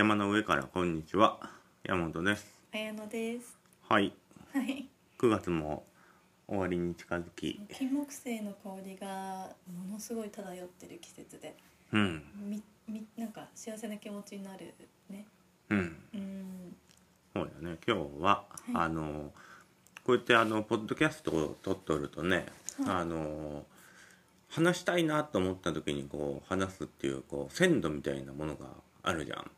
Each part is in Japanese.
山の上からこんにちは山本です綾乃です。はいはい。9月も終わりに近づき金木犀の香りがものすごい漂ってる季節で、うんみみなんか幸せな気持ちになるね。うんうん。そうだね今日は、いあのこうやってあのポッドキャストを撮っとるとね、はいあの話したいなと思った時にこう話すっていうこう鮮度みたいなものがあるじゃんはい。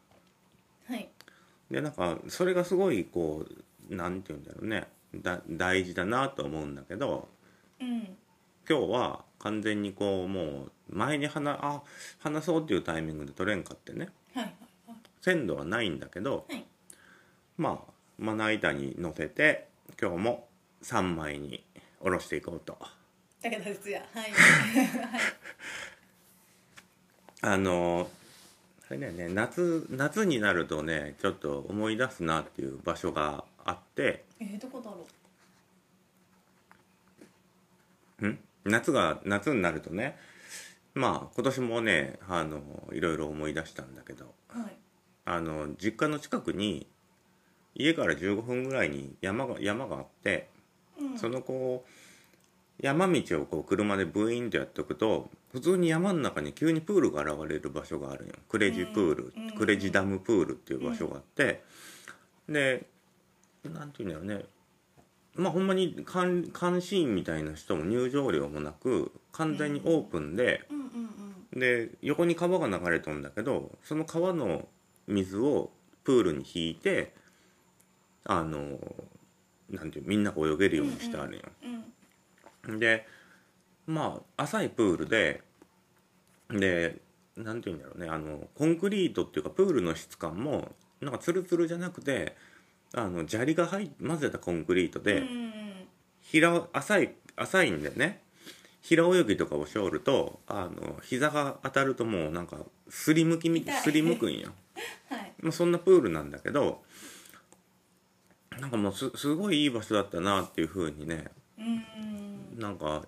でなんかそれがすごいこうなんて言うんだろうねだ大事だなと思うんだけどうん。今日は完全にこうもう前に話あ話そうっていうタイミングで取れんかってねはいはい鮮度はないんだけど、はい。まあまな板に乗せて今日も3枚におろしていこうと武田鉄矢。はい。はい。あのあれだよね夏夏になるとねちょっと思い出すなっていう場所があってえー、どこだろん？夏が夏になるとねまあ今年もねあのいろいろ思い出したんだけどう。はい。あの実家の近くに家から15分ぐらいに山が山があってうん。そのこう山道をこう車でブイーンとやっておくと普通に山の中に急にプールが現れる場所があるんよクレジプール、うんクレジダムプールっていう場所があって、でなんていうんだろうねまあほんまに監監視員みたいな人も入場料もなく完全にオープンで、うんうんうん。で横に川が流れとるんだけどその川の水をプールに引いてあのなんていうみんなが泳げるようにしてあるんよ。うん。でまあ浅いプールででなんていうんだろうねあのコンクリートっていうかプールの質感もなんかツルツルじゃなくてあの砂利が入っ混ぜたコンクリートで、平浅い浅いんでね平泳ぎとかをしょるとあの膝が当たるともうなんかすりむきみすりむくんよ。はい。まあ、そんなプールなんだけどなんかもうすすごいいい場所だったなっていうふうにねうん。なんか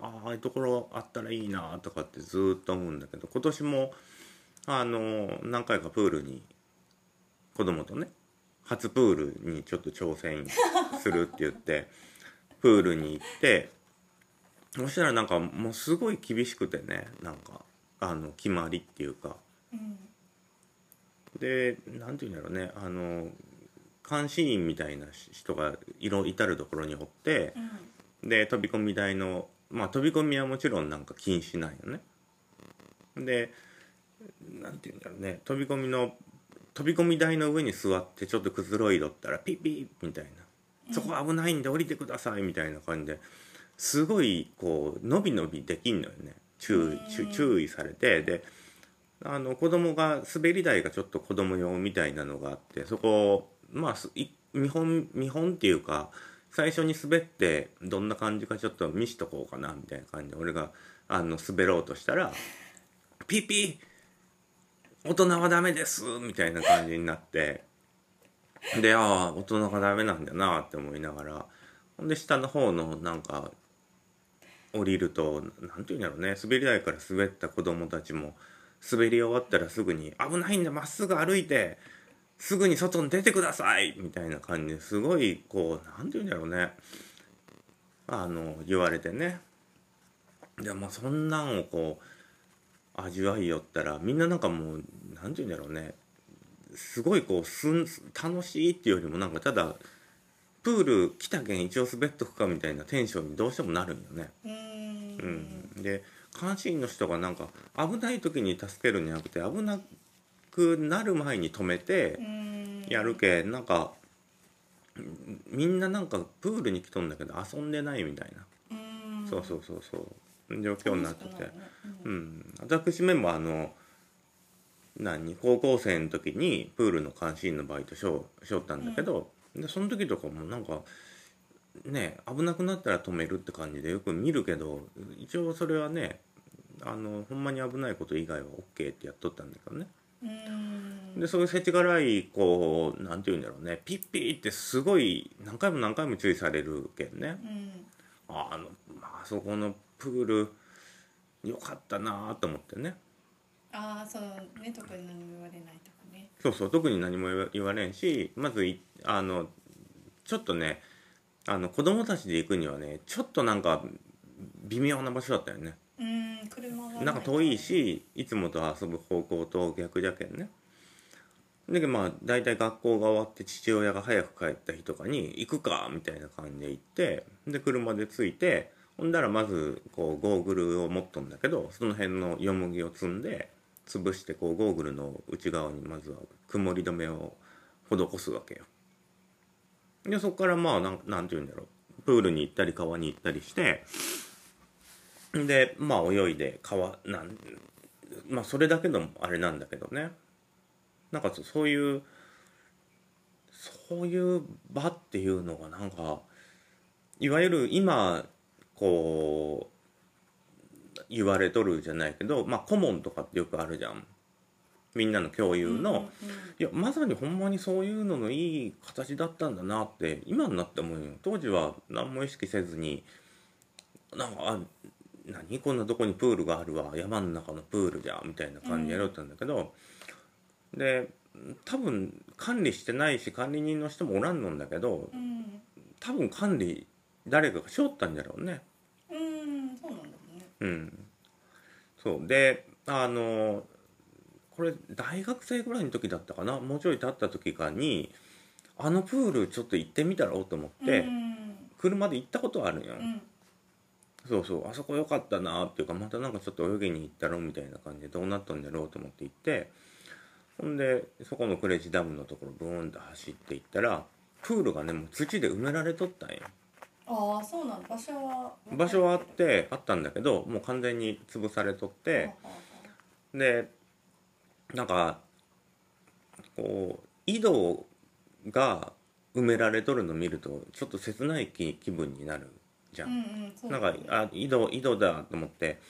あああいうところあったらいいなとかってずーっと思うんだけど今年もあの何回かプールに子供とね初プールにちょっと挑戦するって言って プールに行ってそしたらなんかもうすごい厳しくてねなんかあの決まりっていうかうん。でなんていうんだろうねあの監視員みたいな人がいろ至る所におって、うん。で飛び込み台のまあ飛び込みはもちろんなんか禁止なんよね。でなんて言うんだろうね。飛び込みの飛び込み台の上に座ってちょっとくつろいどったらピッピッみたいな「そこ危ないんで降りてください」みたいな感じで。すごいこう伸び伸びできんのよね。注意注注意されて。であの子供が滑り台がちょっと子供用みたいなのがあってそこをまあ見本見本っていうか最初に滑ってどんな感じかちょっと見しとこうかなみたいな感じで俺があの滑ろうとしたら「ピーピー大人はダメです」みたいな感じになってでああ大人がダメなんだなって思いながらほんで下の方のなんか降りるとなんていうんだろうね滑り台から滑った子供たちも滑り終わったらすぐに「危ないんだまっすぐ歩いてすぐに外に出てください!」みたいな感じですごいこうなんていうんだろうねあの言われてねでもそんなんをこう味わいよったらみんななんかもうなんていうんだろうねすごいこうすん楽しいっていうよりもなんかただプール来たけん一応滑っとくかみたいなテンションにどうしてもなるんよね。うん。うん、で監視員の人がなんか危ない時に助けるんじゃなくて危なくなる前に止めてうん。やるけなんかうんみんななんかプールに来とんだけど遊んでないみたいな、うん。そうそうそうそう状況になってて、う。うんん、私めもあの何高校生の時にプールの監視員のバイトしょうしょったんだけど、でその時とかもなんかね危なくなったら止めるって感じでよく見るけど一応それはねあのほんまに危ないこと以外は OK ってやっとったんだけどねうん。でそういうせちがらいこうなんて言うんだろうね。ピッピーってすごい何回も何回も注意されるけんね。うん。あの、まあそこのプールよかったなと思ってね。ああそうね特に何も言われないとかね。そうそう特に何も言われんしまずいあのちょっとねあの子供たちで行くにはねちょっとなんか微妙な場所だったよね。うん車がなんか遠いしいつもと遊ぶ方向と逆じゃけんねでまあ大体学校が終わって父親が早く帰った日とかに行くかみたいな感じで行ってで車で着いてほんだらまずこうゴーグルを持っとんだけどその辺のよもぎを積んで潰してこうゴーグルの内側にまずは曇り止めを施すわけよ。でそこからまあなんなんて言うんだろう。プールに行ったり川に行ったりしてでまあ泳いで川なんまあそれだけのあれなんだけどね。なんかそそういうそういう場っていうのがなんかいわゆる今こう言われとるじゃないけどまあ顧問とかってよくあるじゃん。みんなの共有の、うんうんいやまさにほんまにそういうののいい形だったんだなって今になって思うよ。当時は何も意識せずになんかあ何こんなとこにプールがあるわ。山の中のプールじゃみたいな感じでやろうってたんだけど、で多分管理してないし管理人の人もおらんのんだけどうん多分管理誰かがしょったんじゃろうね。うんそうなね。うん。そう。であのこれ大学生ぐらいの時だったかな？もうちょい経った時かにあのプールちょっと行ってみたろうと思って、うん。車で行ったことあるん。よ、うん。そうそう。あそこ良かったなっていうかまたなんかちょっと泳ぎに行ったろみたいな感じでどうなったんだろうと思って行ってほんでそこのクレジダムのところブーンと走って行ったらプールがねもう土で埋められとったんよ。ああそうなんだ。場所は場所はあってあったんだけどもう完全に潰されとってでなんかこう井戸が埋められとるの見るとちょっと切ない気気分になるじゃうんうんそうなんかあ井戸井戸だと思って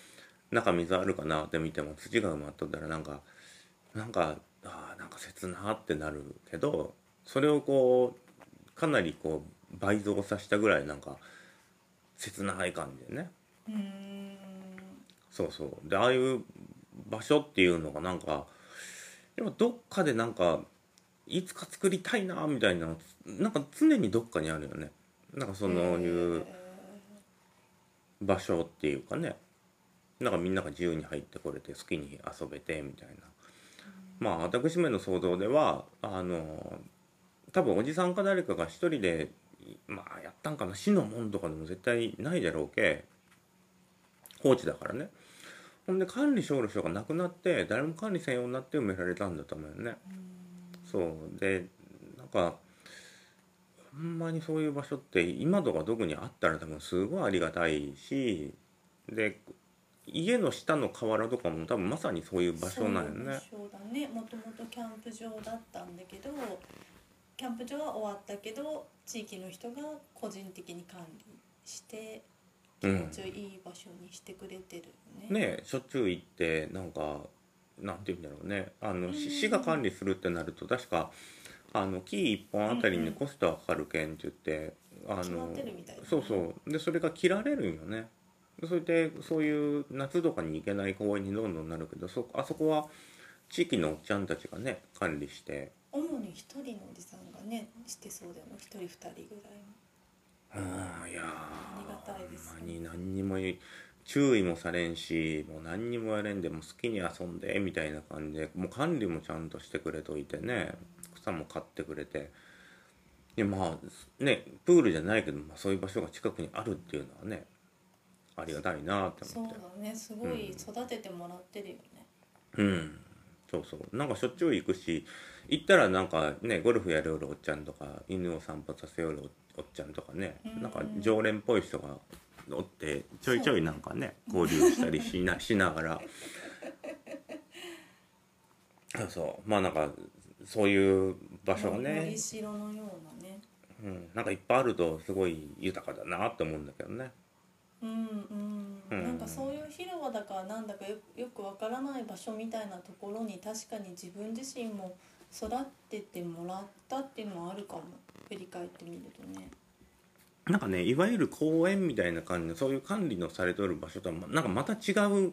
中水あるかなって見ても土が埋まっとったらなんかなんかあーなんか切なってなるけどそれをこうかなりこう倍増させたぐらいなんか切ない感じでね。うーん。そうそう。でああいう場所っていうのがなんかでもどっかでなんかいつか作りたいなみたいなのなんか常にどっかにあるよね。なんかそのいう場所っていうかね。なんかみんなが自由に入ってこれて好きに遊べてみたいなまあ私めの想像ではあの多分おじさんか誰かが一人でまあやったんかな市の門とかでも絶対ないだろうけ放置だからね。ほんで管理しおる人が亡くなって誰も管理せんようになって埋められたんだと思うよね。そう。でなんかほんまにそういう場所って今とか特にあったら多分すごいありがたいしで家の下の河原とかも多分まさにそういう場所なんよね。そうだねもともとキャンプ場だったんだけどキャンプ場は終わったけど地域の人が個人的に管理して気持ちいい場所にしてくれてるよね。ねしょっちゅう行ってなんかなんて言うんだろうね。あの、しうん。市が管理するってなると確かあの木1本あたりにコストはかかるけんって言って、あ決まのってるみたいだね。そうそう。でそれが切られるんよねそれでそういう夏とかに行けない公園にどんどんなるけどそあそこは地域のおっちゃんたちがね管理して。主に一人のおじさんがねしてそうだよね。一人二人ぐらいうんいやーありがたいですほんまに何にも注意もされんしもう何にもやれんでもう好きに遊んでみたいな感じでもう管理もちゃんとしてくれといてね草も買ってくれて。いやまあねプールじゃないけど、まあ、そういう場所が近くにあるっていうのはねありがたいなってそう思って。だね。すごい育ててもらってるよね。うん。そうそう。なんかしょっちゅう行くし行ったらなんかねゴルフやるよるおっちゃんとか犬を散歩させよるおっちゃんとかねうんなんか常連っぽい人がおってちょいちょいなんかね交流したりしな しながら。そうそう。まあなんかそういう場所が森ね、城のようなね。うん、なんかいっぱいあるとすごい豊かだなって思うんだけどねうんうん、うん。なんかそういう広場だからなんだかよよくわからない場所みたいなところに確かに自分自身も育ててもらったっていうのはあるかも。振り返ってみるとね。なんかねいわゆる公園みたいな感じのそういう管理のされてる場所とはまなんかまた違ううん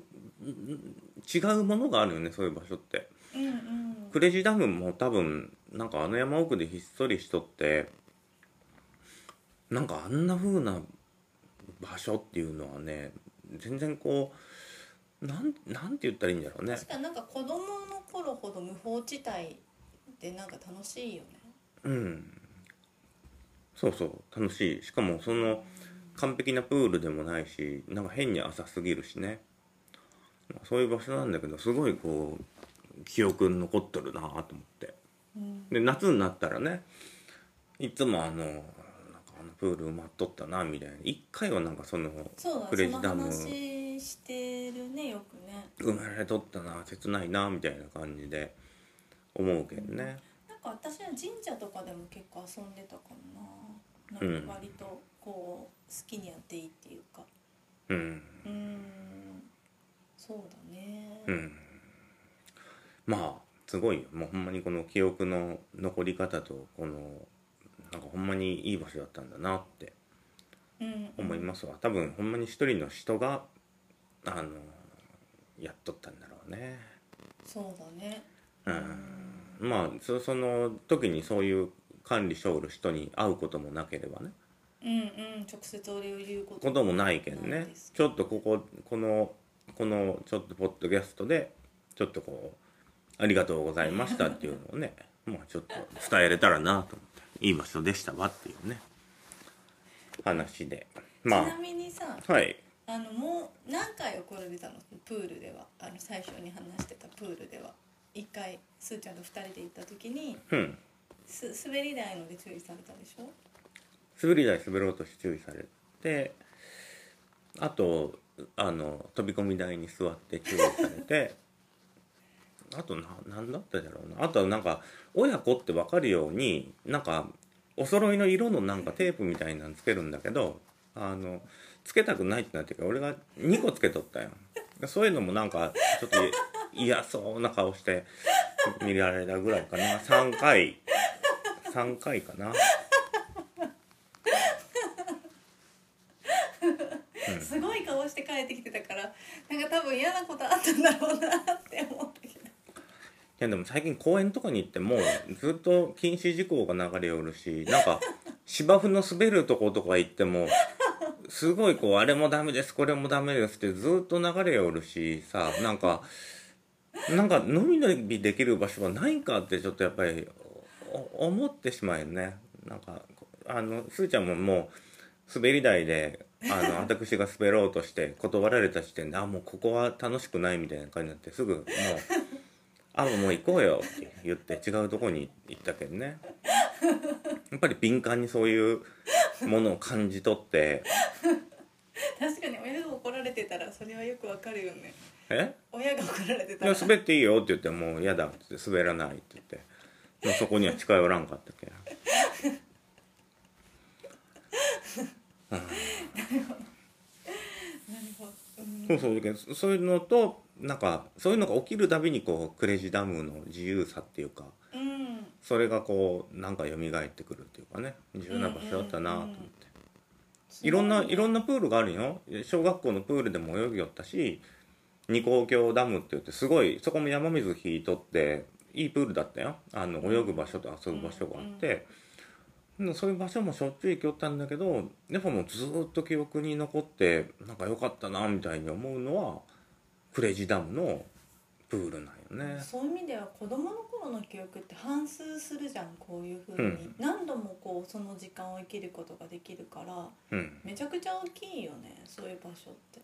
違うものがあるよねそういう場所って。うんうん。クレジダムも多分なんかあの山奥でひっそりしとってなんかあんな風な場所っていうのはね全然こうなんなんて言ったらいいんだろうね。確かになんか子供の頃ほど無法地帯ってなんか楽しいよね。うん。そうそう。楽しい。しかもその完璧なプールでもないしなんか変に浅すぎるしね。そういう場所なんだけどすごいこう記憶に残ってるなと思って。うん。で夏になったらねいつもあのあのプール埋まっとったなみたいな。一回はなんかそのそうだクレジダム話してるねよくね。埋められとったな切ないなみたいな感じで。思うけんね。なんか私は神社とかでも結構遊んでたかもな。うんなんか割とこう好きにやっていいっていうか。うん。うん。そうだね。うん。まあすごいよ。もうほんまにこの記憶の残り方とこのにいい場所だったんだなってうん思いますわ。多分ほんまに一人の人があのやっとったんだろうね。そうだね。うん。まあそその時にそういう管理しおる人に会うこともなければね。うんうん。直接お礼を言うこともないけんね。ちょっとこここのこのちょっとポッドキャストでちょっとこう「ありがとうございました」っていうのをねまあちょっと伝えれたらなと思っていい場所でしたわっていうね。話で。まちなみにさあはい。あのもう何回怒られたの？プールでは。あの最初に話してたプールでは。一回すーちゃんと二人で行った時にうん。す滑り台ので注意されたでしょ？滑り台滑ろうとして注意されてあとあの飛び込み台に座って注意されて あとな何だっただろうな。あとはなんか親子って分かるようになんかお揃いの色のなんかテープみたいなのつけるんだけどあのつけたくないってなってから俺が2個つけとったよ。そういうのもなんかちょっと嫌そうな顔して見られたぐらいかな。3回。3回かな。すごい顔して帰ってきてたからなんか多分嫌なことあったんだろうな。ってやでも最近公園とかに行ってもずっと禁止事項が流れよるしなんか 芝生の滑るとことか行ってもすごいこうあれもダメですこれもダメですってずっと流れよるしさなんかなんかのびのびできる場所はないんかってちょっとやっぱりお思ってしまうよね。なんかあのすーちゃんももう滑り台であの 私が滑ろうとして断られた時点であもうここは楽しくないみたいな感じになってすぐもう「あもう行こうよ」って言って違うとこに行ったけどね。やっぱり敏感にそういうものを感じ取って。確かに親が怒られてたらそれはよくわかるよね「え？親が怒られていたら。や滑っていいよ」って言って「もう嫌だ」って言って滑らないって言って。もうそこには近寄らんかったけ。んなるほど、うん。そうそうだけどそういうのとなんかそういうのが起きるたびにこうクレジダムの自由さっていうかうん。それがこうなんか蘇ってくるっていうかね重要な場所だったなと思って、いろんないろんななプールがあるよ。小学校のプールでも泳ぎよったし二高橋ダムって言ってすごいそこも山水引いとっていいプールだったよ。あの泳ぐ場所と遊ぶ場所があって、でそういう場所もしょっちゅう行きよったんだけどやっぱもうずーっと記憶に残ってなんか良かったなみたいに思うのはクレジダムのプールなんよね。そういう意味では子供の頃の記憶って反芻するじゃんこういうふうに、うん。何度もこうその時間を生きることができるからうん。めちゃくちゃ大きいよねそういう場所って。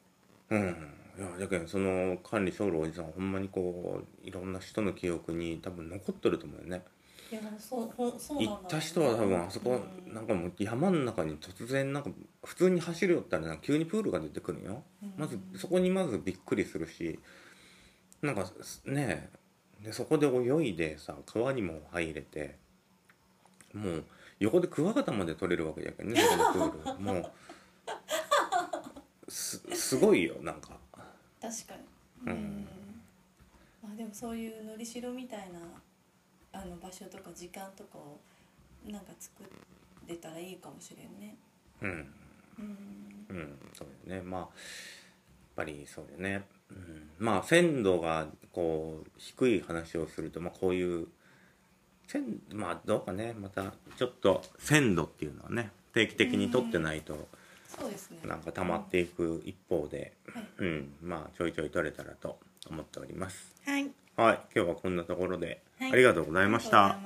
うん、いやだけどその管理しおるおじさんほんまにこういろんな人の記憶に多分残ってると思うよねいやそうそうなん行った人は多分あそこ、うん。なんかもう山の中に突然なんか普通に走るよったらなんか急にプールが出てくるんよ、うん。まずそこにまずびっくりするしなんかねでそこで泳いでさ川にも入れてもう横でクワガタまで取れるわけやけどねそこのプール。もうすすごいよなんか。確かに。うん。まあでもそういうのりしろみたいなあの場所とか時間とかをなんか作れたらいいかもしれんね。うん。うん。うん。そうだよね。まあやっぱりそうだよね。まあ鮮度がこう低い話をすると、まあ、こういう鮮まあどうかね。またちょっと鮮度っていうのはね定期的に取ってないとそうですね。なんか溜まっていく一方で、はい。うん。まあちょいちょい取れたらと思っております。はい。はい。今日はこんなところで、ありがとうございました